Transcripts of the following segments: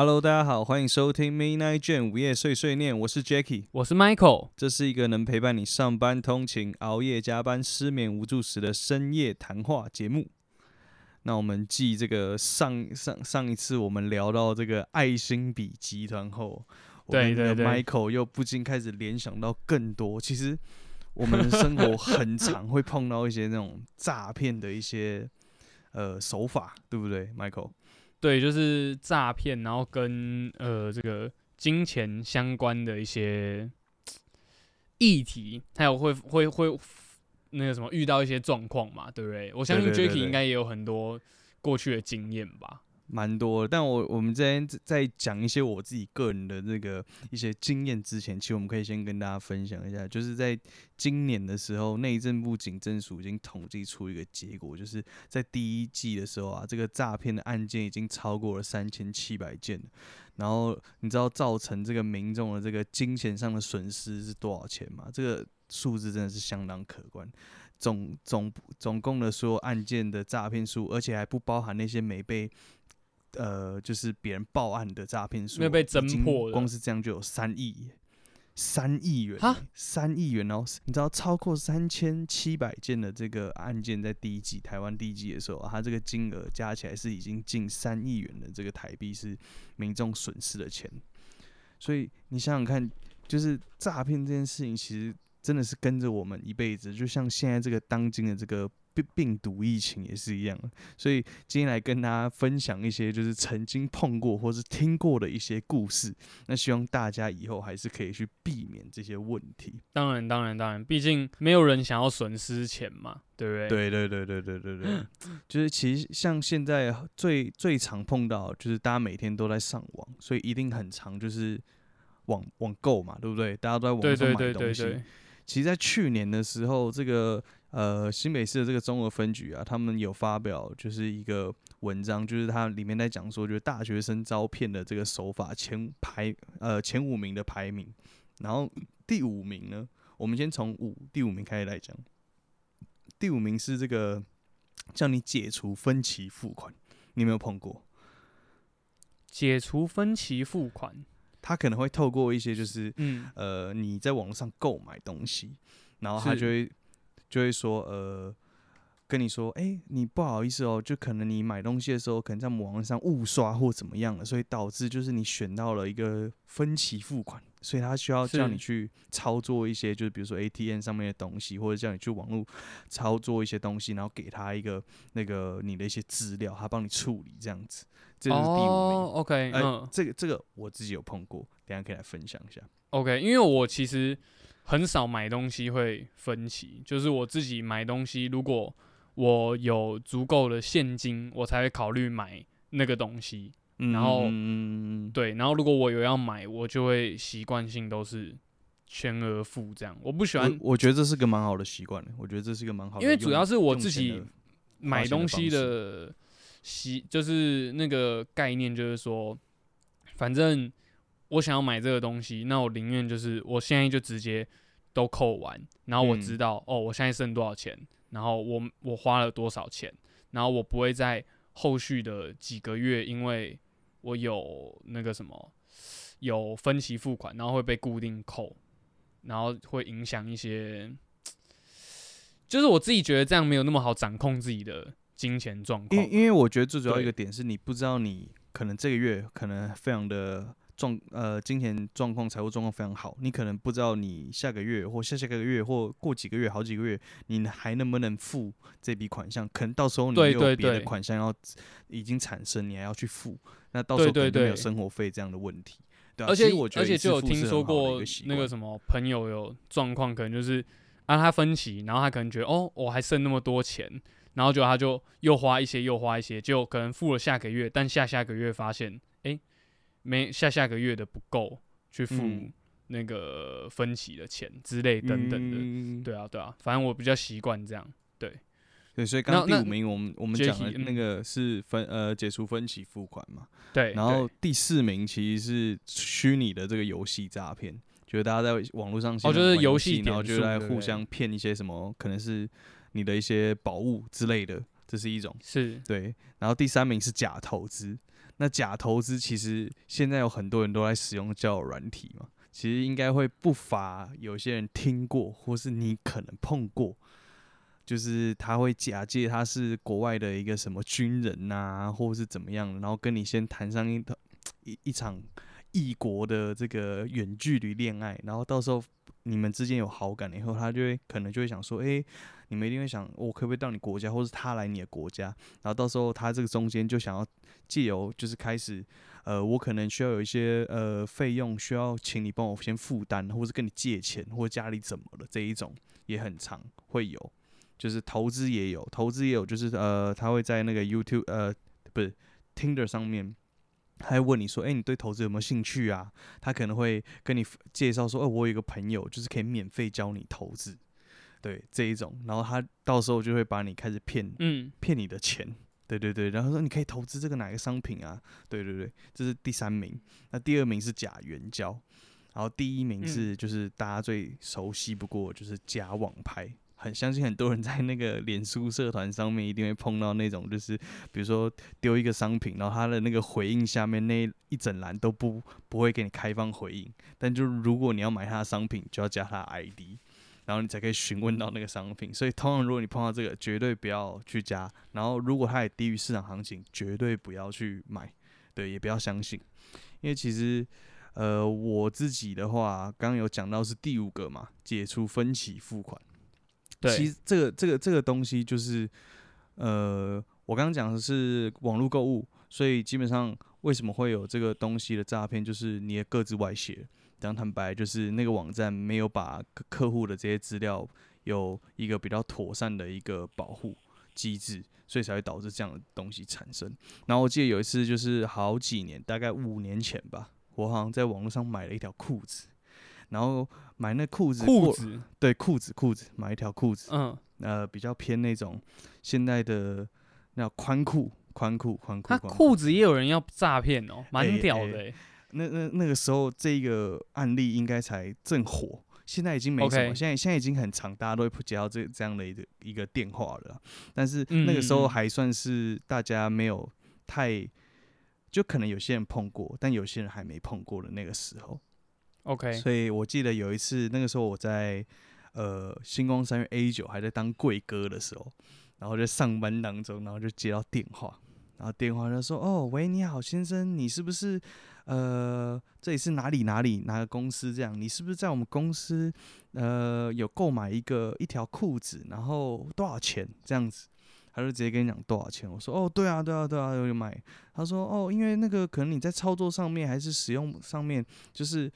Hello，大家好，欢迎收听 Midnight Jam 午夜碎碎念，我是 Jacky，我是 Michael。这是一个能陪伴你上班通勤、熬夜加班、失眠无助时的深夜谈话节目。那我们继这个上上上一次我们聊到这个爱心笔集团后，对对对 Michael 又不禁开始联想到更多。其实我们的生活很常会碰到一些那种诈骗的一些呃手法，对不对，Michael？对，就是诈骗，然后跟呃这个金钱相关的一些议题，还有会会会那个什么遇到一些状况嘛，对不对？我相信 Jacky 对应该也有很多过去的经验吧。蛮多的，但我我们这边在讲一些我自己个人的这个一些经验之前，其实我们可以先跟大家分享一下，就是在今年的时候，内政部警政署已经统计出一个结果，就是在第一季的时候啊，这个诈骗的案件已经超过了三千七百件然后你知道造成这个民众的这个金钱上的损失是多少钱吗？这个数字真的是相当可观。总总总共的所有案件的诈骗数，而且还不包含那些没被呃，就是别人报案的诈骗数，没有被侦破光是这样就有三亿，三亿元哈耶，三亿元哦！你知道超过三千七百件的这个案件，在第一季台湾第一季的时候、啊，它这个金额加起来是已经近三亿元的这个台币是民众损失的钱，所以你想想看，就是诈骗这件事情，其实真的是跟着我们一辈子，就像现在这个当今的这个病病毒疫情也是一样。所以今天来跟大家分享一些就是曾经碰过或是听过的一些故事，那希望大家以后还是可以去避免这些问题。当然，当然，当然，毕竟没有人想要损失钱嘛，对不对？对对对对对对对，就是其实像现在最最常碰到，就是大家每天都在上网，所以一定很常就是网网购嘛，对不对？大家都在网上买东西。对对，其实，在去年的时候，这个呃新北市的这个中和分局啊，他们有发表就是一个文章，就是它里面在讲说，就是大学生招骗的这个手法前排呃前五名的排名，然后第五名呢，我们先从五第五名开始来讲，第五名是这个叫你解除分期付款，你有没有碰过？解除分期付款，他可能会透过一些就是嗯，呃，你在网络上购买东西，然后他就会就会说，呃，跟你说，哎、你不好意思哦，就可能你买东西的时候，可能在网络上误刷或怎么样了，所以导致就是你选到了一个分期付款，所以他需要叫你去操作一些，就是比如说 ATM 上面的东西，或者叫你去网络操作一些东西，然后给他一个那个你的一些资料，他帮你处理这样子，这就是第五名。哦，OK，呃嗯，这个这个我自己有碰过，等下可以来分享一下。OK，因为我其实很少买东西会分期，就是我自己买东西，如果我有足够的现金，我才会考虑买那个东西。然后嗯，对，然后如果我有要买，我就会习惯性都是全额付这样。我不喜欢我，我觉得这是个蛮好的习惯，我觉得这是个蛮好的用，因为主要是我自己买东西的习，就是那个概念，就是说，反正我想要买这个东西，那我宁愿就是我现在就直接都扣完，然后我嗯知道、哦，我现在剩多少钱，然后我我花了多少钱，然后我不会在后续的几个月，因为我有那个什么有分期付款，然后会被固定扣，然后会影响一些。就是我自己觉得这样没有那么好掌控自己的金钱状况因为。因为我觉得最主要一个点是你不知道你可能这个月可能非常的状呃金钱状况财务状况非常好，你可能不知道你下个月或下下个月或过几个月好几个月你还能不能付这笔款项，可能到时候你有别的款项要已经产生，你还要去付，那到时候可能没有对生活费这样的问题。对啊而且我觉得而且就有听说过那个什么朋友有状况，可能就是啊他分期，然后他可能觉得哦我还剩那么多钱，然后就他就又花一些又花一些，就可能付了下个月，但下下个月发现没下下个月的不够去付嗯那个分期的钱之类等等的。嗯对啊对啊，反正我比较习惯这样。对，对所以刚刚第五名我们我们阶讲的那个是分呃解除分期付款嘛，对，然后第四名其实是虚拟的这个游戏诈骗，就是大家在网络上哦就是游游戏然后就来互相骗一些什么，可能是你的一些宝物之类的，这是一种。是对，然后第三名是假投资，那假投资其实现在有很多人都在使用交友软体嘛，其实应该会不乏有些人听过，或是你可能碰过，就是他会假借他是国外的一个什么军人呐、或是怎么样，然后跟你先谈上一一一场异国的这个远距离恋爱，然后到时候你们之间有好感了以后，他就会可能就会想说，诶，你们一定会想，我可不可以到你国家，或是他来你的国家，然后到时候他这个中间就想要借由就是开始，呃，我可能需要有一些呃费用需要请你帮我先负担，或是跟你借钱，或者家里怎么了这一种也很常会有，就是投资也有，投资也有，就是呃他会在那个 YouTube 呃不是 Tinder 上面。他会问你说：“哎、你对投资有没有兴趣啊？”他可能会跟你介绍说：“哦，我有一个朋友，就是可以免费教你投资，对这一种。”然后他到时候就会把你开始骗嗯，骗你的钱，对对对，然后说你可以投资这个哪个商品啊？对对对，这是第三名。那第二名是假援交，然后第一名嗯是就是大家最熟悉不过就是假网拍。很相信很多人在那个脸书社团上面一定会碰到那种，就是比如说丢一个商品，然后他的那个回应下面那一整栏都不不会给你开放回应，但就如果你要买他的商品，就要加他的 ID，然后你才可以询问到那个商品。所以通常如果你碰到这个，绝对不要去加。然后如果它也低于市场行情，绝对不要去买，对，也不要相信，因为其实。呃，我自己的话，刚刚有讲到是第五个嘛，解除分期付款。其，实这个这个这个东西就是，呃，我刚刚讲的是网络购物，所以基本上为什么会有这个东西的诈骗，就是你的各自外泄。讲坦白，就是那个网站没有把客户的这些资料有一个比较妥善的一个保护机制，所以才会导致这样的东西产生。然后我记得有一次，就是好几年，大概五年前吧，我好像在网络上买了一条裤子，然后买那裤子裤子，对裤子裤子买一条裤子，嗯，呃，比较偏那种现在的那宽裤、宽裤、宽裤、他裤。子也有人要诈骗哦，哎蛮屌哎的欸。那那那个时候，这个案例应该才正火，现在已经没什么现在现在已经很长，大家都会接到这这样的一个一个电话了啊。但是那个时候还算是大家没有太，就可能有些人碰过，但有些人还没碰过的那个时候。OK，所以我记得有一次，那个时候我在呃星光三月 A 九还在当贵哥的时候，然后在上班当中，然后就接到电话，然后电话就说：“哦，喂，你好，先生，你是不是呃这里是哪里哪里哪个公司这样？你是不是在我们公司呃有购买一个一条裤子，然后多少钱这样子？”他就直接跟你讲多少钱，我说哦，对啊，对啊，对啊，有买。他说哦，因为那个可能你在操作上面还是使用上面，就是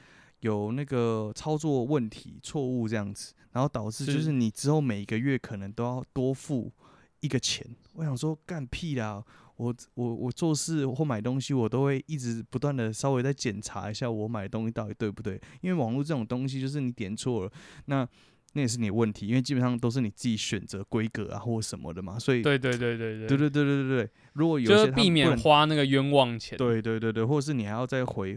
有那个操作问题、错误这样子，然后导致就是是你之后每一个月可能都要多付一个钱。我想说干屁啦！我我我做事或买东西，我都会一直不断的稍微再检查一下我买的东西到底对不对，因为网络这种东西就是你点错了，那那也是你的问题，因为基本上都是你自己选择规格啊或什么的嘛，所以对对对对对对对对对对，如果有些就是避免花那个冤枉钱。对对对对，或者是你还要再回，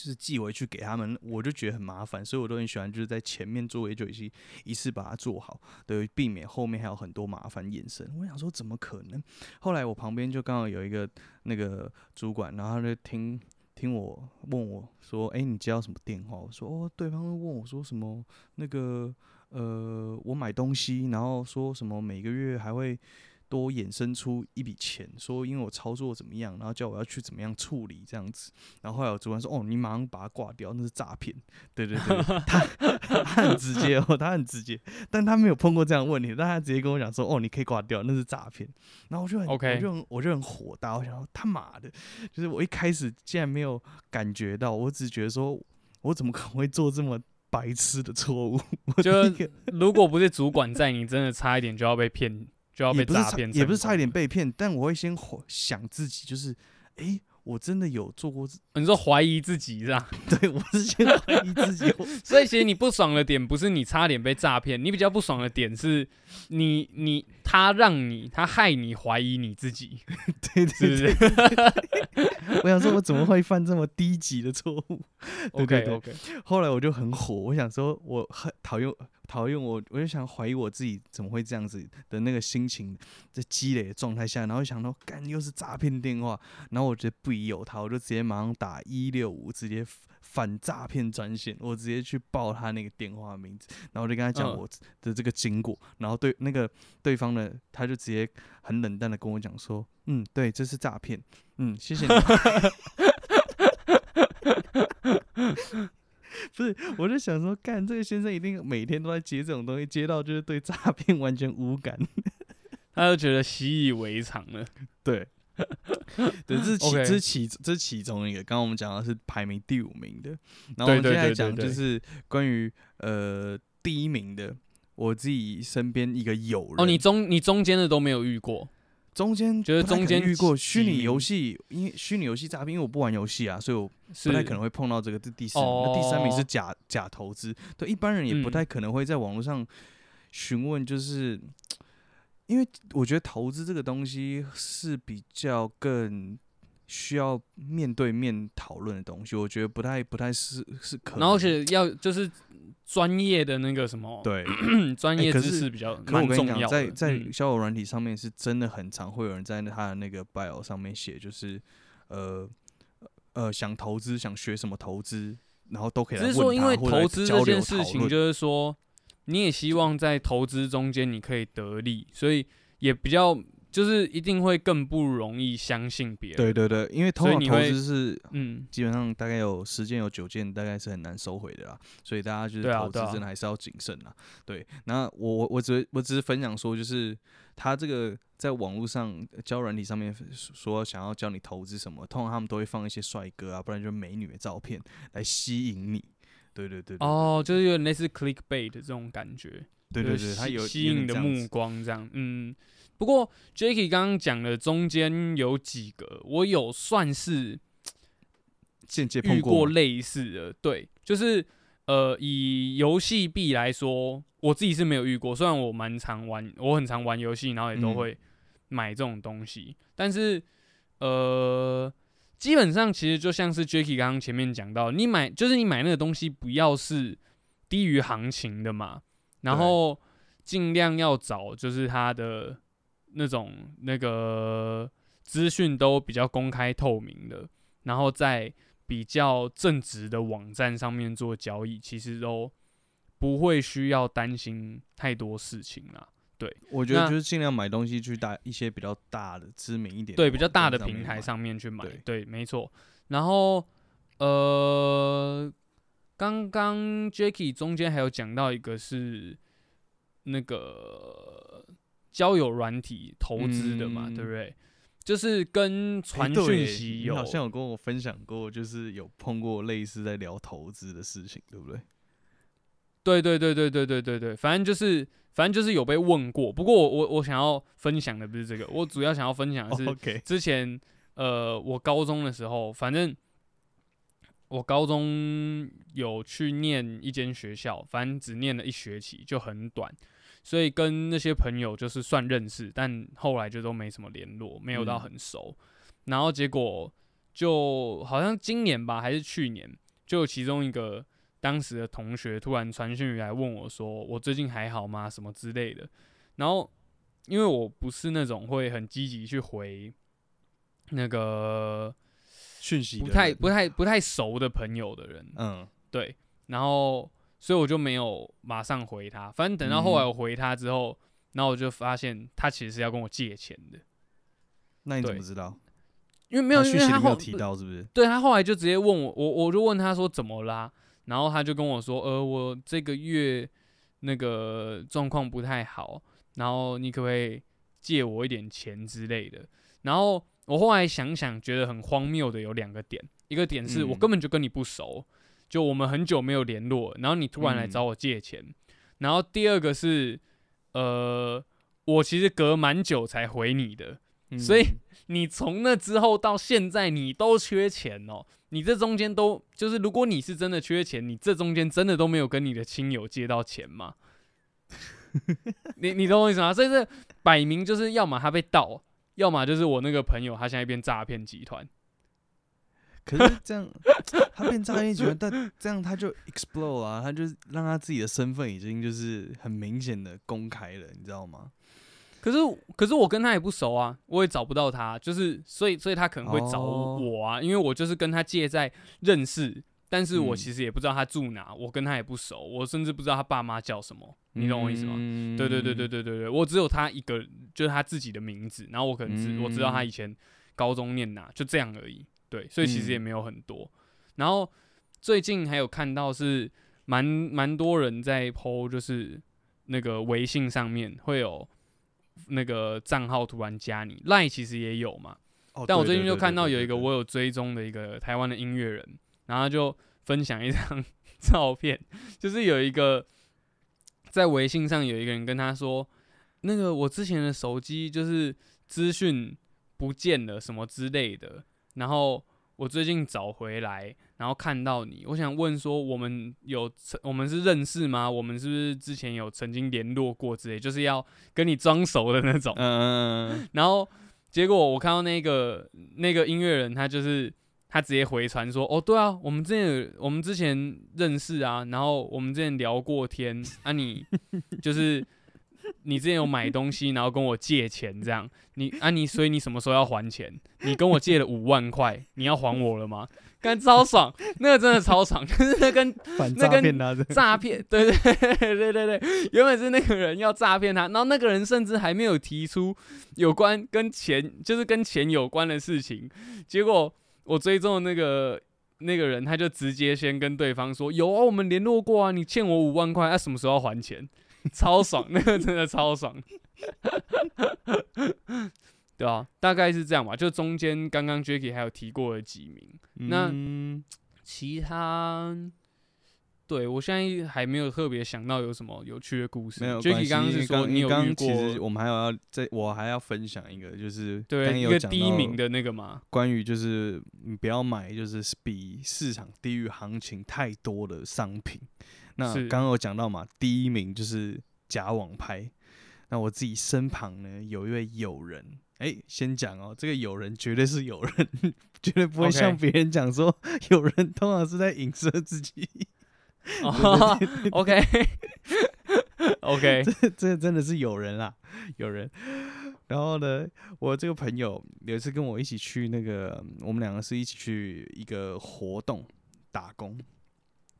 就是寄回去给他们，我就觉得很麻烦，所以我都很喜欢就是在前面作业就已经一次把它做好，对，避免后面还有很多麻烦衍生。我想说怎么可能？后来我旁边就刚好有一个那个主管，然后他就听听我问我说：“哎、你接到什么电话？”我说：“哦，对方问我说什么那个呃，我买东西，然后说什么每个月还会。”多衍生出一笔钱，说因为我操作怎么样，然后叫我要去怎么样处理这样子，然后后来我主管说，哦，你马上把它挂掉，那是诈骗。对对对，他 他很直接哦，他很直接，但他没有碰过这样的问题，但他直接跟我讲说，哦，你可以挂掉，那是诈骗。然后我就很 OK 我就很我就很火大，我想说他妈的，就是我一开始竟然没有感觉到，我只觉得说我怎么可能会做这么白痴的错误？我就如果不是主管在，你真的差一点就要被骗，就要被诈骗，也不是差一点。被骗，但我会先怀想自己，就是，诶，我真的有做过这，你说怀疑自己是吧？对我是先怀疑自己，所以其实你不爽的点不是你差点被诈骗，你比较不爽的点是你你他让你他害你怀疑你自己，对对是 我想说，我怎么会犯这么低级的错误？对对？OK 对 OK，后来我就很火，我想说，我很讨厌讨厌我，我就想怀疑我自己怎么会这样子的那个心情在积累的状态下，然后想到，干又是诈骗电话，然后我觉得不宜有他，我就直接马上打一六五，直接反诈骗专线，我直接去报他那个电话名字，然后我就跟他讲嗯。我的这个经过，然后对那个对方呢，他就直接很冷淡的跟我讲说，嗯，对，这是诈骗，嗯，谢谢你。不是，我就想说，干这个先生一定每天都在接这种东西，接到就是对诈骗完全无感。他就觉得习以为常了。对，对，这是其这是其这是其中一个。刚刚我们讲的是排名第五名的，然后我们现在讲就是关于呃第一名的，我自己身边一个友人。哦，你中你中间的都没有遇过，中间觉得中间遇过虚拟游戏，因为虚拟游戏诈骗，因为我不玩游戏啊，所以我不太可能会碰到这个。这第四名，那第三名是哦假假投资，对一般人也不嗯太可能会在网络上询问，就是因为我觉得投资这个东西是比较更需要面对面讨论的东西，我觉得不太不太是是可能。然后而且要就是专业的那个什么，对，专业知识比较蛮重要的。在在嗯交友软体上面是真的很常会有人在他的那个 bio 上面写，就是呃呃想投资，想学什么投资，然后都可以来问他，只是说，因为投资这件事情，就是说，你也希望在投资中间你可以得利，所以也比较就是一定会更不容易相信别人。对，对对，因为通常投资是嗯，基本上大概有十件有九件大概是很难收回的啦，所以大家就是投资真的还是要谨慎啦。对，那我我我只我只是分享说，就是他这个在网络上教软体上面说想要教你投资什么，通常他们都会放一些帅哥啊，不然就美女的照片来吸引你。对对对对哦，就是有点类似 clickbait 这种感觉，就是对对对，他有吸引你的目目光这样。嗯，不过 Jacky 刚刚讲的中间有几个，我有算是间接遇碰过类似的，对，就是呃，以游戏币来说，我自己是没有遇过。虽然我蛮常玩，我很常玩游戏，然后也都嗯会买这种东西，但是呃，基本上其实就像是 Jacky 刚刚前面讲到，你买就是你买那个东西不要是低于行情的嘛，然对后尽量要找就是它的那种那个资讯都比较公开透明的，然后在比较正直的网站上面做交易，其实都不会需要担心太多事情啦。我觉得就是尽量买东西去大一些比较大的知名一点的对，比较大的平台上面去买，对对，没错。然后呃，刚刚 Jacky 中间还有讲到一个是那个交友软体投资的嘛，对不嗯对？就是跟传讯息有，你好像有跟我分享过，就是有碰过类似在聊投资的事情，对不对？对对对对对对对对，反正就是反正就是有被问过。不过我我我想要分享的不是这个，我主要想要分享的是之前呃，我高中的时候，反正我高中有去念一间学校，反正只念了一学期，就很短，所以跟那些朋友就是算认识，但后来就都没什么联络，没有到嗯很熟。然后结果就好像今年吧，还是去年，就有其中一个当时的同学突然传讯来问我说：“我最近还好吗？什么之类的。”然后因为我不是那种会很积极去回那个讯息不太不太不太熟的朋友的人，嗯对，然后所以我就没有马上回他。反正等到后来嗯我回他之后，然后我就发现他其实是要跟我借钱的，那你怎么知道？因为没有，因为他后讯息里没有提到，是不是？对他后来就直接问我，我我就问他说怎么啦，然后他就跟我说，呃，我这个月那个状况不太好，然后你可不可以借我一点钱之类的？然后我后来想想，觉得很荒谬的有两个点，一个点是我嗯根本就跟你不熟，就我们很久没有联络，然后你突然来嗯找我借钱，然后第二个是，呃，我其实隔蛮久才回你的，所以嗯你从那之后到现在，你都缺钱哦。你这中间都就是，如果你是真的缺钱，你这中间真的都没有跟你的亲友借到钱吗？你你懂我意思吗？所以这摆明就是，要么他被盗，要么就是我那个朋友他现在变诈骗集团。可是这样，他变诈骗集团，但这样他就 explode 啊，他就让他自己的身份已经就是很明显的公开了，你知道吗？可是可是我跟他也不熟啊，我也找不到他，就是所以所以他可能会找哦我啊，因为我就是跟他借在认识，但是我嗯其实也不知道他住哪，我跟他也不熟，我甚至不知道他爸妈叫什么，你懂我意思吗？吗对对对对对对对，我只有他一个，就是他自己的名字，然后我可能知、我知道他嗯以前高中念哪，就这样而已。对，所以其实也嗯没有很多。然后最近还有看到是蛮蛮多人在 PO，就是那个微信上面会有那个账号突然加你，赖其实也有嘛。哦但我最近就看到有一个我有追踪的一个台湾的音乐人，然后就分享一张 照片，就是有一个在微信上有一个人跟他说，那个我之前的手机就是资讯不见了什么之类的，然后我最近找回来，然后看到你，我想问说，我们有我们是认识吗？我们是不是之前有曾经联络过之类，就是要跟你装熟的那种。嗯嗯嗯 然后结果我看到那个那个音乐人，他就是他直接回传说，哦，对啊，我们之前有我们之前认识啊，然后我们之前聊过天 啊，你就是你之前有买东西，然后跟我借钱这样，你啊你所以你什么时候要还钱？你跟我借了五万块，你要还我了吗？干超爽，那个真的超爽，就 是那跟那跟诈骗对对对对对，原本是那个人要诈骗他，然后那个人甚至还没有提出有关跟钱，就是跟钱有关的事情，结果我追踪的那个那个人，他就直接先跟对方说，有啊，我们联络过啊，你欠我五万块，啊，什么时候要还钱？超爽，那个真的超爽，对啊，大概是这样吧，就中间刚刚 Jacky 还有提过的几名，那嗯。其他，对我现在还没有特别想到有什么有趣的故事。没有关 Jacky 系。刚刚是说你有其实我们还有要在，我还要分享一个，就是刚对一个第一名的那个嘛？关于就是你不要买就是比市场低于行情太多的商品。那是刚刚有讲到嘛，第一名就是假网拍。那我自己身旁呢有一位友人，哎、先讲哦，这个友人绝对是友人，绝对不会像别人讲说 友人通常是在影射自己，哦，OK OK，这这真的是有人啦，有人。然后呢，我这个朋友有一次跟我一起去那个，我们两个是一起去一个活动打工。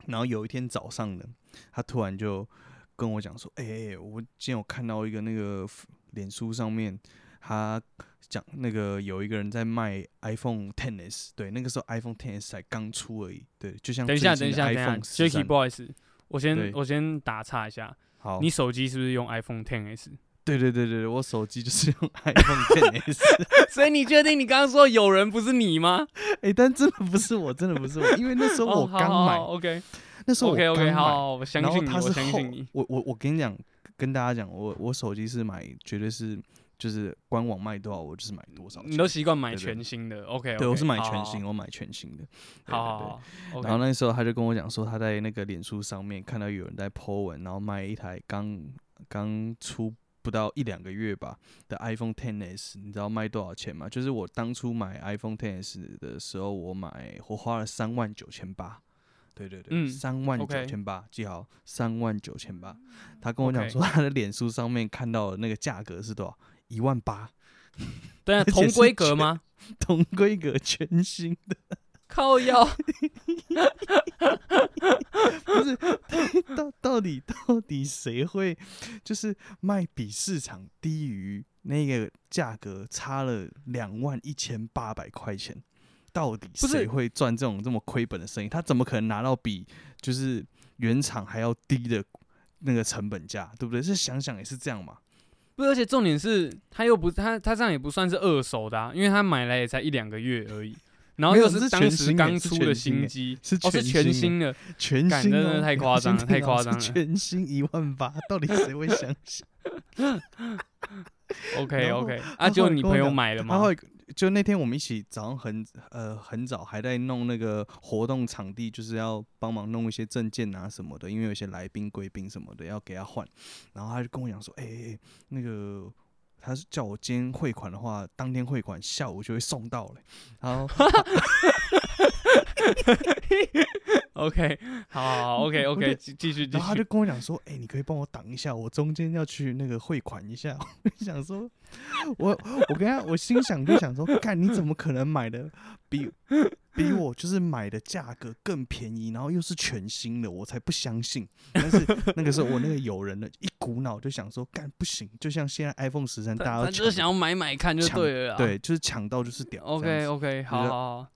然后有一天早上呢，他突然就跟我讲说：“哎、我今天有看到一个那个脸书上面，他讲那个有一个人在卖 iPhone XS，对，那个时候 iPhone XS 才刚出而已，对，就像等一下，等一下，等一下 iPhone，Jacky，13 不好意思，我先我先打岔一下，好，你手机是不是用 iPhone XS？对对对对对，我手机就是用 iPhone XS。所以你确定你刚刚说有人不是你吗？哎、但真的不是我，真的不是我，因为那时候我刚买，，OK 那时候我 OK OK，好好，我相信你，我相信你。我我我跟你讲，跟大家讲，我我手机是买，绝对是就是官网卖多少，我就是买多少。你都习惯买全新的，OK？对，我是买全新，我买全新的。好好好，然后那时候他就跟我讲说，他在那个脸书上面看到有人在 po 文，然后卖一台刚刚出不到一两个月吧的 iPhone XS，你知道卖多少钱吗？就是我当初买 iPhone XS 的时候，我买我花了三万九千八。对对对，嗯三万九千八，记好，三万九千八。他跟我讲说，他的脸书上面看到的那个价格是多少？一万八，对啊，同规格吗？同规格全新的。靠腰，不是，到到底到底谁会就是卖比市场低于那个价格差了两万一千八百块钱？到底谁会赚这种这么亏本的生意？他怎么可能拿到比就是原厂还要低的那个成本价？对不对？是想想也是这样嘛。不，而且重点是他又不他他这样也不算是二手的、啊，因为他买来也才一两个月而已，然后又是当时刚出的新机，是哦是全全新的，全新、哦，真的太夸张了太夸张了全新一万八，到底谁会相信？OK OK，啊，就你朋友买了吗？他会就那天我们一起早上很呃很早还在弄那个活动场地，就是要帮忙弄一些证件啊什么的，因为有些来宾贵宾什么的要给他换，然后他就跟我讲说，哎、那个。他是叫我今天汇款的话，当天汇款，下午就会送到了。然后 OK，好，OK OK，继继续继然后他就。跟我讲说：“哎、你可以帮我挡一下，我中间要去那个汇款一下。”我就想说，我我跟他，我心想就想说，看你怎么可能买的比比我就是买的价格更便宜，然后又是全新的，我才不相信。但是那个时候我那个友人呢，一股脑就想说，干不行，就像现在 iPhone 十三，大家就是想要买买看就抢对了。对，就是抢到就是屌。，OK 子 OK，好，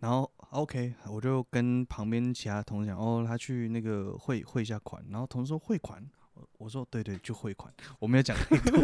然后 OK，我就跟旁边其他同事讲，哦，他去那个汇汇一下款，然后同事说汇款，我我说对对，就汇款，我没有讲太多，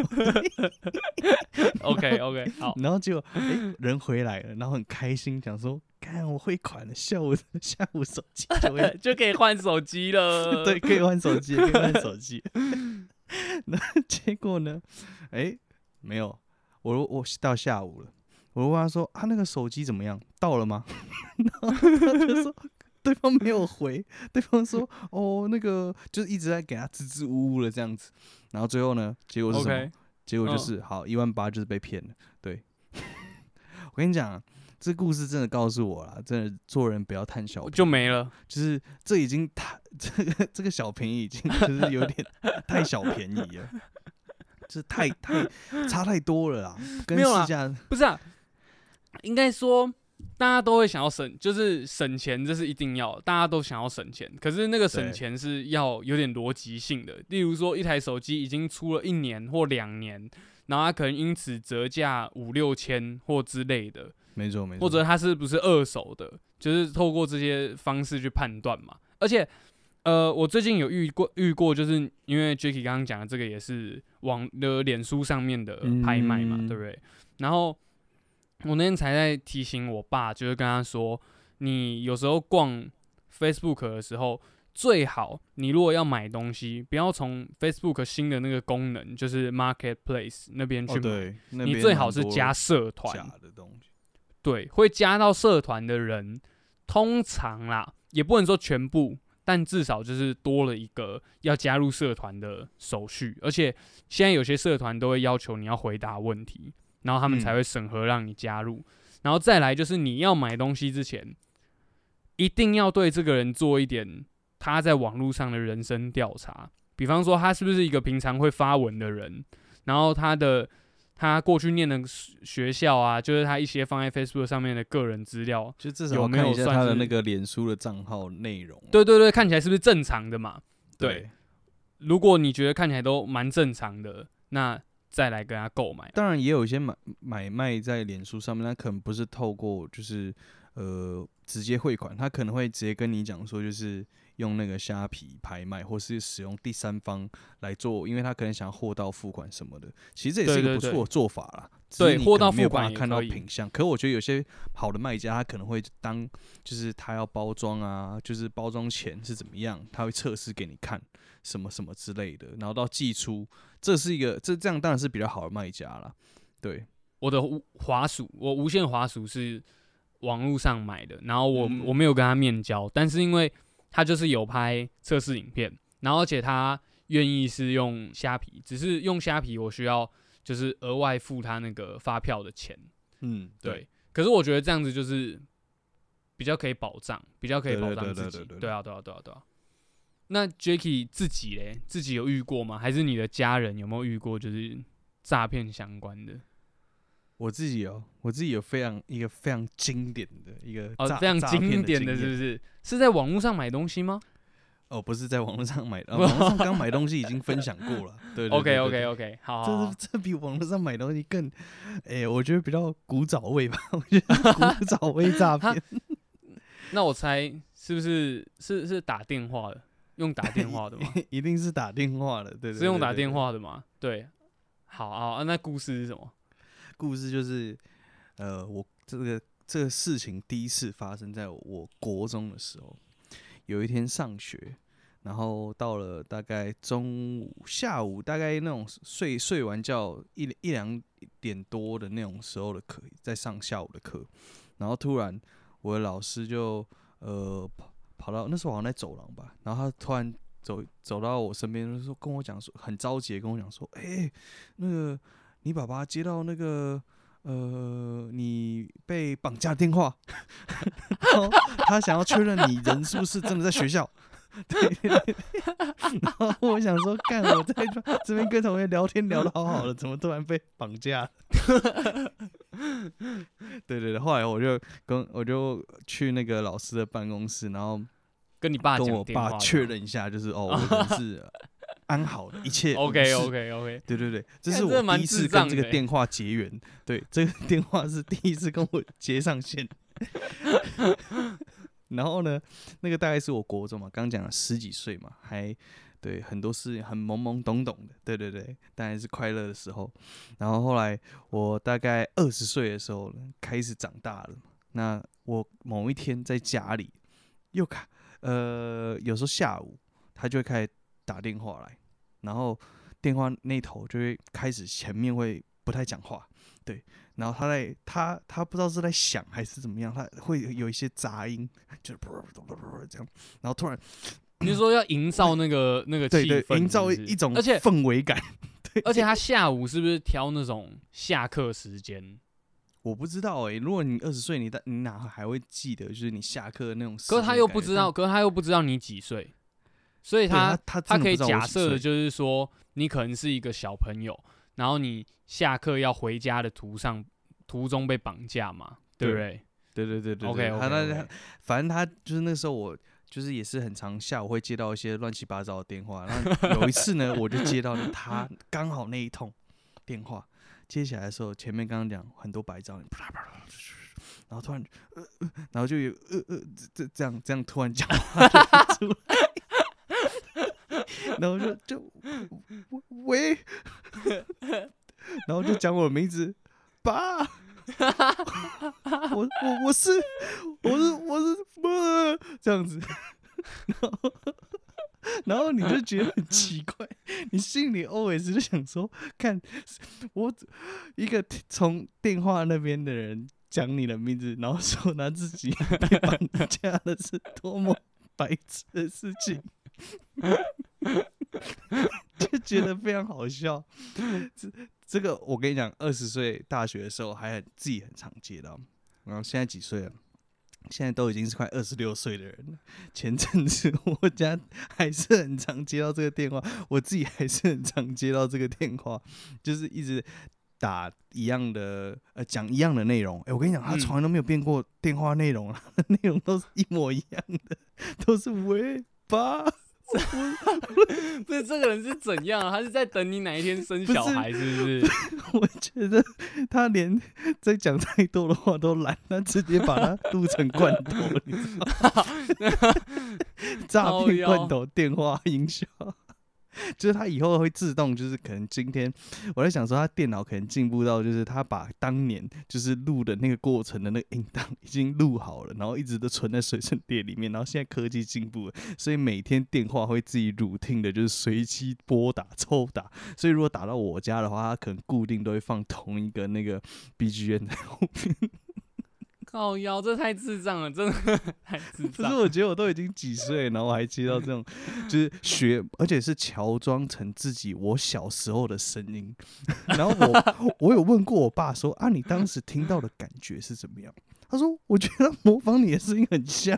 OK OK，好，然后结果哎、人回来了，然后很开心，讲说，看我汇款了，下午下午手机就会 就可以换手机了。对，可以换手机，可以换手机，那结果呢，哎、没有，我我到下午了。我就问他说：“啊，那个手机怎么样？到了吗？” 然后他就说：“对方没有回，对方说哦，那个就是一直在给他支支吾吾的这样子。然后最后呢，结果是什么结果就嗯是、好一万八就是被骗了。对，我跟你讲、啊，这故事真的告诉我了，真的做人不要贪小便宜，就没了。就是这已经太这个这个小便宜已经就是有点 太小便宜了，就是太太差太多了啦，跟市价不是啊，应该说大家都会想要省，就是省钱，这是一定要，大家都想要省钱。可是那个省钱是要有点逻辑性的，例如说一台手机已经出了一年或两年，然后它可能因此折价五六千或之类的，没错没错，或者它是不是二手的，就是透过这些方式去判断嘛。而且，呃，我最近有遇过遇过，就是因为 Jacky 刚刚讲的这个也是网的脸书上面的拍卖嘛，嗯对不对？然后我那天才在提醒我爸，就是跟他说，你有时候逛 Facebook 的时候。最好，你如果要买东西，不要从 Facebook 新的那个功能，就是 Marketplace 那边去买，你最好是加社团，假的东西，对，会加到社团的人，通常啦，也不能说全部，但至少就是多了一个要加入社团的手续。而且现在有些社团都会要求你要回答问题，然后他们嗯才会审核让你加入。然后再来就是你要买东西之前，一定要对这个人做一点他在网络上的人生调查，比方说他是不是一个平常会发文的人，然后他的他过去念的学校啊，就是他一些放在 Facebook 上面的个人资料，就至少有没要看一下有算是他的那个脸书的账号内容啊。对对对，看起来是不是正常的嘛？对对，如果你觉得看起来都蛮正常的，那再来跟他购买。当然也有一些买买卖在脸书上面，他可能不是透过就是呃直接汇款，他可能会直接跟你讲说，就是用那个虾皮拍卖，或是使用第三方来做，因为他可能想要货到付款什么的。其实这也是一个不错的做法啦。对货到付款看到品相，可我觉得有些好的卖家，他可能会当就是他要包装啊，就是包装前是怎么样，他会测试给你看什么什么之类的，然后到寄出，这是一个这这样当然是比较好的卖家啦。对，我的无滑鼠，我无线滑鼠是网络上买的，然后我、嗯我没有跟他面交，但是因为他就是有拍测试影片，然后而且他愿意是用虾皮，只是用虾皮我需要就是额外付他那个发票的钱，嗯，对。可是我觉得这样子就是比较可以保障，比较可以保障自己。对啊，对啊，对啊，对啊。那 Jacky 自己嘞，自己有遇过吗？还是你的家人有没有遇过就是诈骗相关的？我自己有，我自己有非常一个非常经典的一个哦，非常经典的，是不是？是在网络上买东西吗哦，不是在网络上买 网络上刚买东西已经分享过了。对对？OK OK OK，好好好这是这比网络上买东西更，哎、我觉得比较古早味吧，我觉得古早味诈 骗。那我猜是不是是是打电话的？用打电话的吗？一定是打电话的，对对对是用打电话的吗？对，好好啊，那故事是什么？故事就是，呃，我这个这个事情第一次发生在我国中的时候，有一天上学，然后到了大概中午、下午，大概那种睡睡完觉一一两点多的那种时候的课，在上下午的课，然后突然我的老师就呃跑跑到那时候好像在走廊吧，然后他突然走走到我身边，就说跟我讲说很着急的跟我讲说，哎、那个你爸爸接到那个呃，你被绑架电话，然后他想要确认你人是不是真的在学校。对 然后我想说，干我在这边跟同学聊天聊得好好的，怎么突然被绑架？对对对，后来我就跟我就去那个老师的办公室，然后跟你爸跟我爸确认一下，就是哦，我人是安好的，一切 OK OK OK，对对对，这是我第一次跟这个电话结缘。对，这个 电话是第一次跟我接上线。然后呢，那个大概是我国中嘛，刚讲了十几岁嘛，还对很多事情很懵懵懂懂的。对对对，当然是快乐的时候。然后后来我大概二十岁的时候，开始长大了嘛。那我某一天在家里又看，呃，有时候下午他就会开始打电话来，然后电话那头就会开始前面会不太讲话，对，然后他在他他不知道是在想还是怎么样，他会有一些杂音，就是这样，然后突然你是说要营造那个 那个气氛，营造一种而且氛围感。对而且他下午是不是挑那种下课时间？我不知道哎、如果你二十岁，你大你哪还会记得就是你下课的那种时可是他？又不知道，可是他又不知道你几岁，所以对他他他可以假设的就是说，你可能是一个小朋友，然后你下课要回家的途上途中被绑架嘛，对不对对对对对？OK 他那他反正他就是那时候我就是也是很常下午会接到一些乱七八糟的电话，然后有一次呢，我就接到了 他刚好那一通电话，接起来的时候，前面刚刚讲很多白噪音，啪啦啪啦然后突然然后就有呃呃这这这样这样突然讲出来，然后就就喂，然后就讲我的名字，爸。我 我我是我是我是呃这样子，然后然后你就觉得很奇怪，你心里 always 就想说，看我一个从电话那边的人讲你的名字，然后说他自己被绑架了，是多么白痴的事情，就觉得非常好笑。这这个我跟你讲，二十岁大学的时候还很自己很常接到，然后现在几岁了？现在都已经是快二十六岁的人了。前阵子我家还是很常接到这个电话，我自己还是很常接到这个电话，就是一直打一样的呃讲一样的内容。哎、我跟你讲，他嗯从来都没有变过电话内容啊，内容都是一模一样的，都是喂爸。不是这个人是怎样啊？他是在等你哪一天生 小孩，是不是？我觉得他连在讲太多的话都懒，他直接把它录成罐头，你知道吗？诈骗罐头电话音效，就是他以后会自动，就是可能今天我在想说，他电脑可能进步到，就是他把当年就是录的那个过程的那个音档已经录好了，然后一直都存在随身碟里面，然后现在科技进步了，所以每天电话会自己 routine 的，就是随机拨打、抽打，所以如果打到我家的话，他可能固定都会放同一个那个 BGM 在后面。靠腰，这太智障了，真的 太智障 不是，我觉得我都已经几岁，然后我还接到这种，就是学，而且是乔装成自己我小时候的声音。然后我我有问过我爸说啊，你当时听到的感觉是怎么样？他说我觉得模仿你的声音很像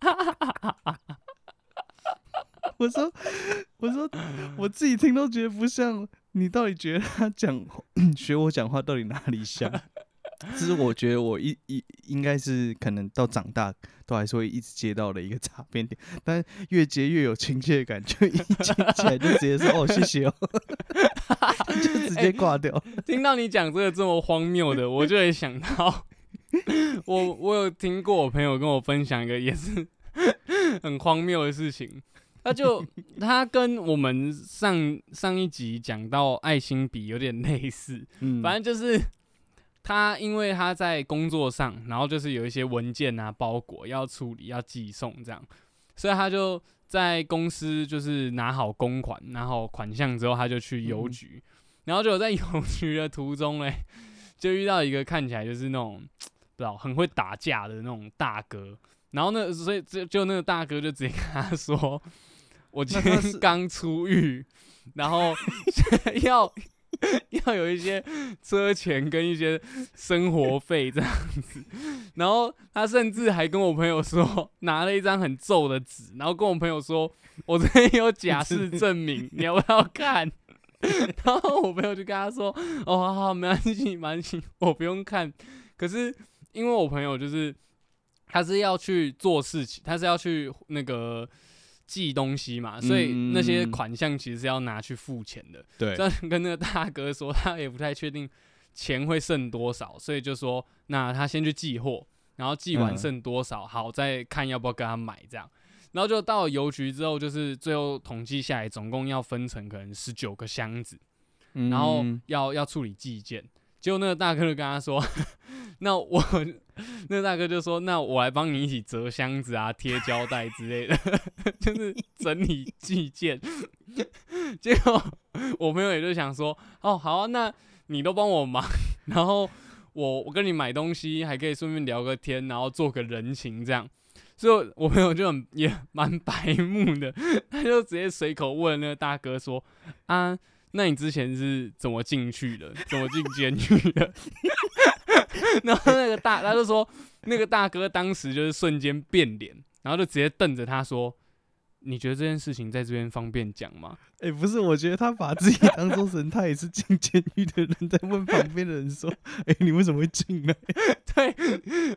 啊。我说我说我自己听都觉得不像，你到底觉得他讲 学我讲话到底哪里像？这是我觉得我一一应该是可能到长大都还是会一直接到的一个诈骗点，但越接越有亲切感，就一接起来就直接说哦谢谢哦，就直接挂掉。听到你讲这个这么荒谬的，我就会想到，我我有听过我朋友跟我分享一个也是很荒谬的事情。他就他跟我们上上一集讲到爱心笔有点类似，嗯，反正就是他因为他在工作上，然后就是有一些文件啊、包裹要处理、要寄送这样，所以他就在公司就是拿好公款，拿好款项之后，他就去邮嗯。局，然后就在 邮局的途中嘞，就遇到一个看起来就是那种不知道很会打架的那种大哥，然后那所以就就那个大哥就直接跟他 说，我今天刚出狱，然后 要 要有一些车钱跟一些生活费这样子。然后他甚至还跟我朋友说，拿了一张很皱的纸，然后跟我朋友说，我这边有假释证明，你要不要看？然后我朋友就跟他说，哦，好好，没关系，没关系，我不用看。可是因为我朋友就是他是要去做事情，他是要去那个。寄东西嘛，所以那些款项其实是要拿去付钱的。对，这样跟那个大哥说，他也不太确定钱会剩多少，所以就说那他先去寄货，然后寄完剩多少，好再看要不要跟他买这样。然后就到了邮局之后，就是最后统计下来，总共要分成可能十九个箱子，然后要要处理寄件。结果那个大哥就跟他说：“ 那我那个大哥就说，那我来帮你一起折箱子啊，贴胶带之类的，就是整理寄件。结果我朋友也就想说，哦，好啊，那你都帮我忙，然后我我跟你买东西，还可以顺便聊个天，然后做个人情这样。所以我朋友就很也蛮白目的，他就直接随口问那个大哥说，啊。”那你之前是怎么进去的？怎么进监狱的？然后那个大他就说，那个大哥当时就是瞬间变脸，然后就直接瞪着他说：“你觉得这件事情在这边方便讲吗？”哎，不是，我觉得他把自己当做神，他也是进监狱的人，在问旁边的人说：“ 哎，你为什么会进来？” 对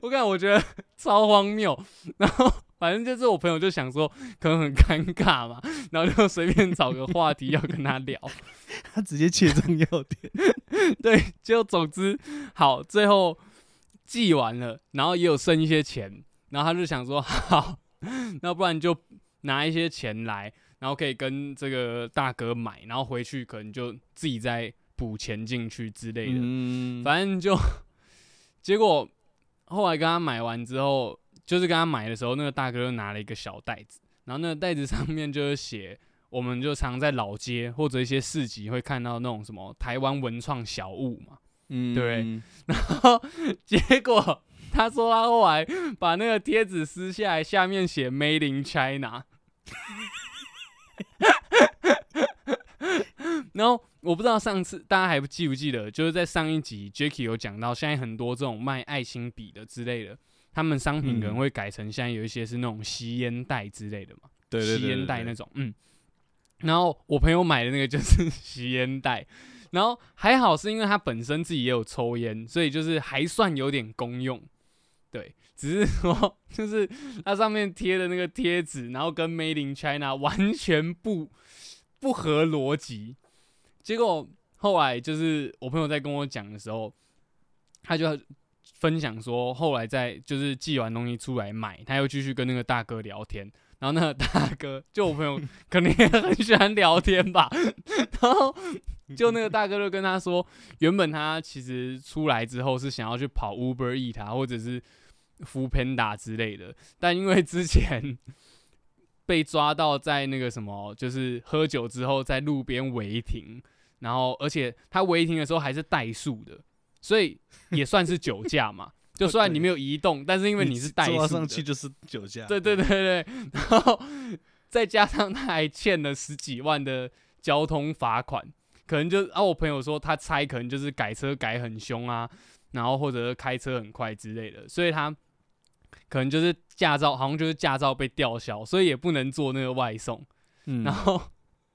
我感觉我觉得超荒谬，然后。反正就是我朋友就想说，可能很尴尬嘛，然后就随便找个话题要跟他聊，他直接切中要点。对，就总之好，最后寄完了，然后也有剩一些钱，然后他就想说，好，那不然就拿一些钱来，然后可以跟这个大哥买，然后回去可能就自己再补钱进去之类的。嗯，反正就 结果后来跟他买完之后。就是跟他买的时候，那个大哥就拿了一个小袋子，然后那个袋子上面就是写，我们就常在老街或者一些市集会看到那种什么台湾文创小物嘛，嗯，对。然后结果他说他后来把那个贴纸撕下来，下面写 Made in China。然后我不知道上次大家还记不记得，就是在上一集 Jacky 有讲到，现在很多这种卖爱心笔的之类的。他们商品可能会改成现在有一些是那种吸烟袋之类的嘛，吸烟袋那种，嗯。然后我朋友买的那个就是 吸烟袋，然后还好是因为他本身自己也有抽烟，所以就是还算有点功用。对，只是说就是它上面贴的那个贴纸，然后跟 Made in China 完全不 不合逻辑。结果后来就是我朋友在跟我讲的时候，他就。分享说，后来在就是寄完东西出来买，他又继续跟那个大哥聊天，然后那个大哥就我朋友 可能也很喜欢聊天吧，然后就那个大哥就跟他说，原本他其实出来之后是想要去跑 Uber E 他或者是 f o o Panda 之类的，但因为之前 被抓到在那个什么，就是喝酒之后在路边违停，然后而且他违停的时候还是怠速的。所以也算是酒驾嘛，就虽然你没有移动，但是因为你是带上去就是酒驾。对对对对，然后再加上他还欠了十几万的交通罚款，可能就啊，我朋友说他猜可能就是改车改很凶啊，然后或者开车很快之类的，所以他可能就是驾照好像就是驾照被吊销，所以也不能做那个外送，然后。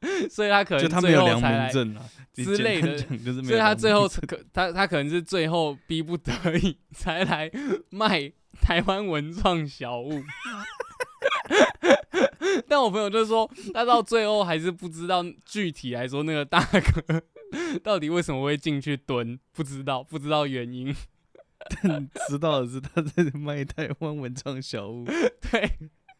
所以他可能最后才来之类的，所以他最后可他他可能是最后逼不得已才来卖台湾文创小物。但我朋友就说，他到最后还是不知道具体来说那个大哥到底为什么会进去蹲，不知道不知道原因。但知道的是他在卖台湾文创小物。对。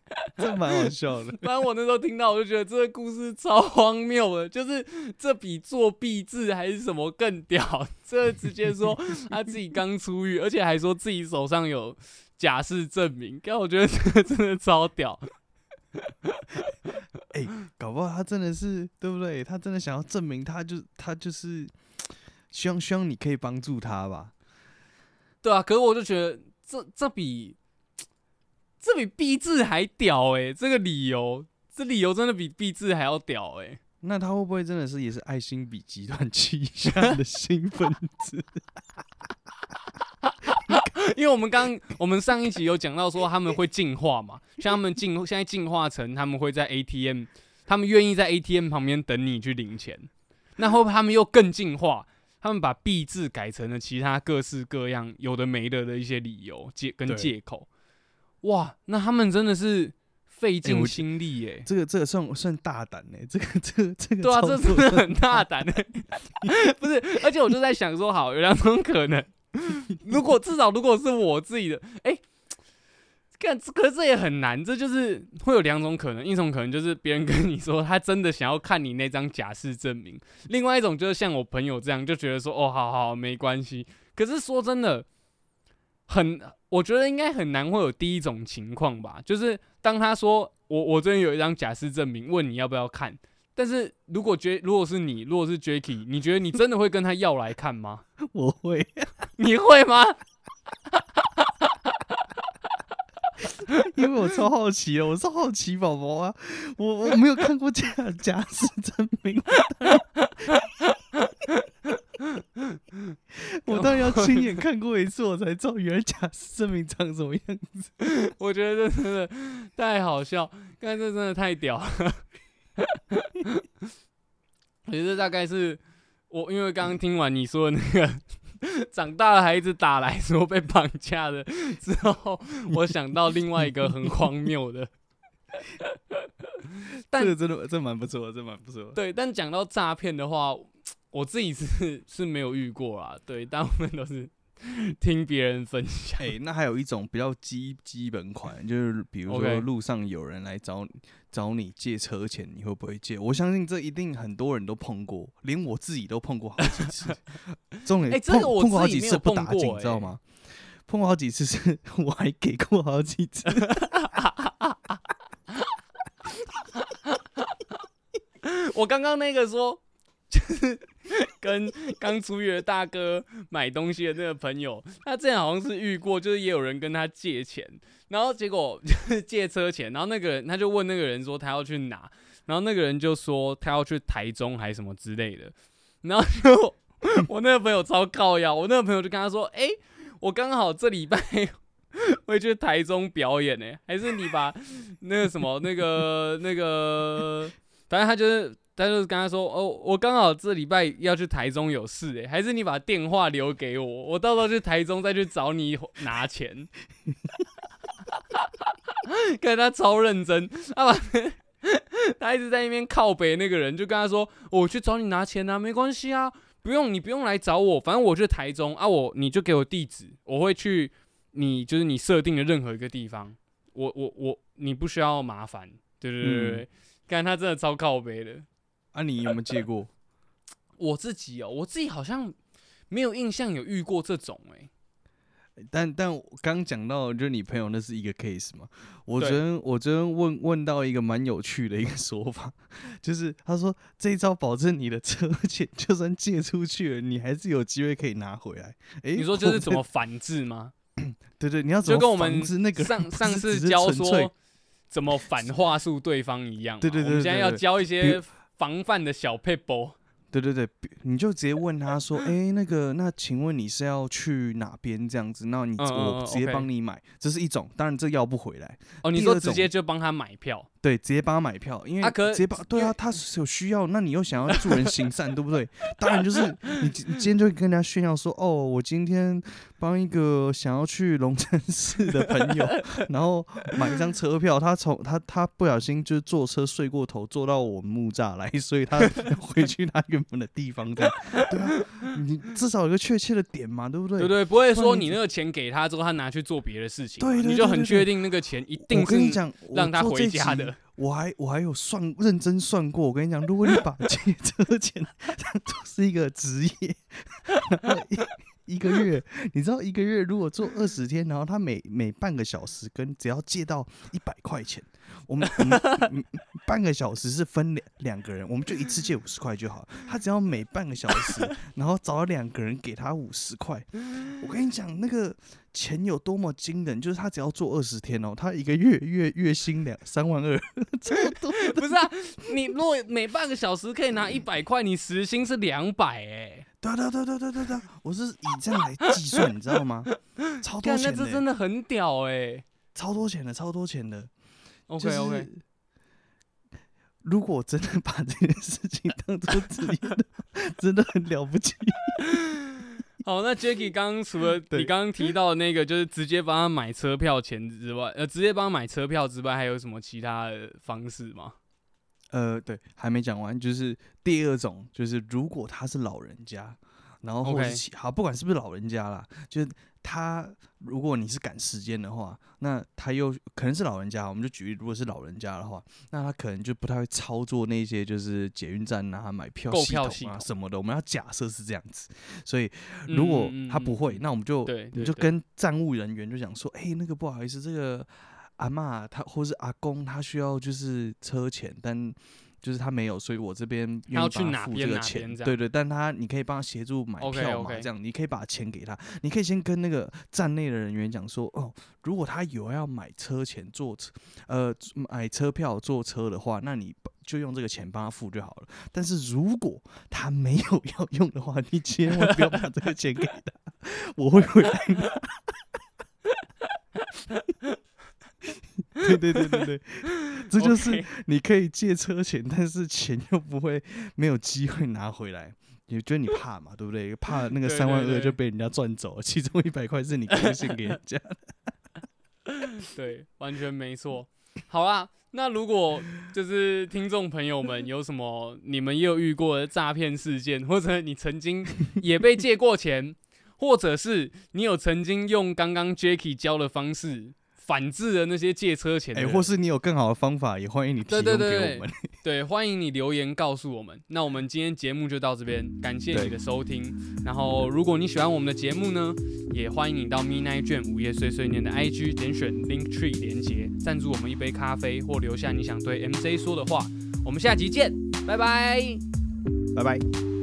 这蛮好笑的。反正我那时候听到，我就觉得这个故事超荒谬的，就是这比作弊字还是什么更屌。这直接说他自己刚出狱，而且还说自己手上有假释证明。但我觉得这个真的超屌。哎，搞不好他真的是对不对？他真的想要证明，他就他就是希望希望你可以帮助他吧？对啊，可是我就觉得这这比。这比币制还屌哎！这个理由，这理由真的比币制还要屌哎！那他会不会真的是也是爱心比集团旗下的新分子？因为我们刚我们上一集有讲到说他们会进化嘛，像他们进现在进化成他们会在 ATM，他们愿意在 ATM 旁边等你去领钱。那会不会他们又更进化？他们把币制改成了其他各式各样有的没的的一些理由借跟借口。哇，那他们真的是费尽心力耶、这个这个算算大胆呢、这个这个这个对啊，这作真的很大胆的，不是？而且我就在想说，好，有两种可能，如果至少如果是我自己的，哎、看，可是这也很难，这就是会有两种可能，一种可能就是别人跟你说他真的想要看你那张假释证明，另外一种就是像我朋友这样就觉得说，哦，好好没关系。可是说真的，很，我觉得应该很难会有第一种情况吧，就是当他说我我这边有一张假释证明，问你要不要看。但是如果觉如果是你，如果是 Jacky，你觉得你真的会跟他要来看吗？我会，你会吗？因为我超好奇哦，我是好奇宝宝啊，我我没有看过假假释证明，我当然要亲眼看过一次，我才知道原来假释证明长什么样子。我觉得这真的太好笑，刚才这真的太屌了。我觉得大概是我，因为刚刚听完你说的那个长大了孩子打来说被绑架的之后，我想到另外一个很荒谬的。但这个真的这蛮不错，这蛮不错。对，但讲到诈骗的话，我自己是 是没有遇过啦。对，大部分都是 听别人分享。哎、那还有一种比较基基本款，就是比如说路上有人来找你找你借车钱，你会不会借？我相信这一定很多人都碰过，连我自己都碰过好几次。重点，哎这个碰我碰过好几次自己没有碰过不打紧，知道哎吗？碰过好几次是我还给过好几次。我刚刚那个说，就是跟刚出狱的大哥买东西的那个朋友，他之前好像是遇过，就是也有人跟他借钱，然后结果就是 借车钱，然后那个人他就问那个人说他要去哪，然后那个人就说他要去台中还是什么之类的，然后就我那个朋友超靠呀，我那个朋友就跟他说，哎、我刚好这礼拜 会去台中表演呢、还是你把那个什么那个那个，反正他就是他就是跟他说，哦，我刚好这礼拜要去台中有事诶、还是你把电话留给我，我到时候去台中再去找你拿钱。看他超认真，他把他一直在那边靠北，那个人就跟他说，我去找你拿钱啊，没关系啊，不用你不用来找我，反正我去台中啊，我你就给我地址，我会去你就是你设定的任何一个地方，我我我你不需要麻烦，对对对对对，看、他真的超靠背的。啊，你有没有借过？我自己哦，我自己好像没有印象有遇过这种哎、但但我刚讲到，就是你朋友那是一个 case 嘛。我昨对天我昨天问问到一个蛮有趣的一个说法，就是他说这一招保证你的车钱就算借出去了，你还是有机会可以拿回来。诶，你说就是怎么反制吗？对对，你要怎么就跟我们那个上上次教说怎么反话术对方一样嘛，对对对我们现在要教一些防范的小 p a p e 对对对，你就直接问他说：“ 哎、那个，那请问你是要去哪边这样子？那你我直接帮你买，这是一种。当然这要不回来，哦，你说直接就帮他买票，对，直接帮他买票，因为啊可直接帮对啊，他是有需要，那你又想要助人行善，对不对？当然就是你今你今天就会跟人家炫耀说：哦，我今天帮一个想要去龙城市的朋友，然后买一张车票，他从他他不小心就是坐车睡过头，坐到我们木栅来，所以他 回去他原本的地方，这样 对啊，你至少有个确切的点嘛，对不对？对不对？不会说你你那个钱给他之后，他拿去做别的事情嘛，对对你就很确定那个钱一定是让他回家的。我还我还有算认真算过，我跟你讲，如果你把借车钱当做是一个职业，一 一个月，你知道一个月如果做二十天，然后他每每半个小时跟只要借到一百块钱，我们我们嗯半个小时是分两两个人，我们就一次借五十块就好。他只要每半个小时，然后找两个人给他五十块。我跟你讲，那个钱有多么惊人，就是他只要做二十天哦，他一个月月月薪两三万二，超多。不是啊，你如果每半个小时可以拿一百块，你时薪是两百哎。对对对对对对对，我是以这样来计算，你知道吗？超多钱的，这真的很屌哎，超多钱的，超多钱的。OK OK，如果真的把这件事情当做职业，真的很了不起。好，那 Jacky 刚 刚除了你刚刚提到的那个，就是直接帮他买车票钱之外，呃，直接帮他买车票之外，还有什么其他的方式吗？呃，对，还没讲完，就是第二种，就是如果他是老人家，然后或是好，不管是不是老人家啦，就是他，如果你是赶时间的话，那他又可能是老人家，我们就举例，如果是老人家的话，那他可能就不太会操作那些就是捷运站啊、买票系统啊什么的。我们要假设是这样子，所以如果他不会，那我们就你就跟站务人员就讲说，哎，那个不好意思，这个。阿妈他或是阿公他需要就是车钱，但就是他没有，所以我这边愿意帮他付这个钱。对对，但他你可以帮他协助买票嘛？这样你可以把钱给他，你可以先跟那个站内的人员讲说，哦，如果他有要买车钱坐车，呃，买车票坐车的话，那你就用这个钱帮他付就好了。但是如果他没有要用的话，你千万不要把这个钱给他，我会回来拿。对对对对对，这就是你可以借车钱，但是钱又不会没有机会拿回来。你觉得你怕嘛？对不对？怕 那个三万二就被人家赚走，其中一百块是你贡献给人家的。对，完全没错。好啦，那如果就是听众朋友们有什么你们也有遇过的诈骗事件，或者你曾经也被借过钱，或者是你有曾经用刚刚 Jacky 教的方式。反制的那些借车钱，哎，或是你有更好的方法，也欢迎你提供给我们。对，欢迎你留言告诉我们。那我们今天节目就到这边，感谢你的收听。然后，如果你喜欢我们的节目呢，也欢迎你到 Midnight 卷午夜碎碎念的 IG 点选 Link Tree 连接，赞助我们一杯咖啡，或留下你想对 MC 说的话。我们下集见，拜拜，拜拜。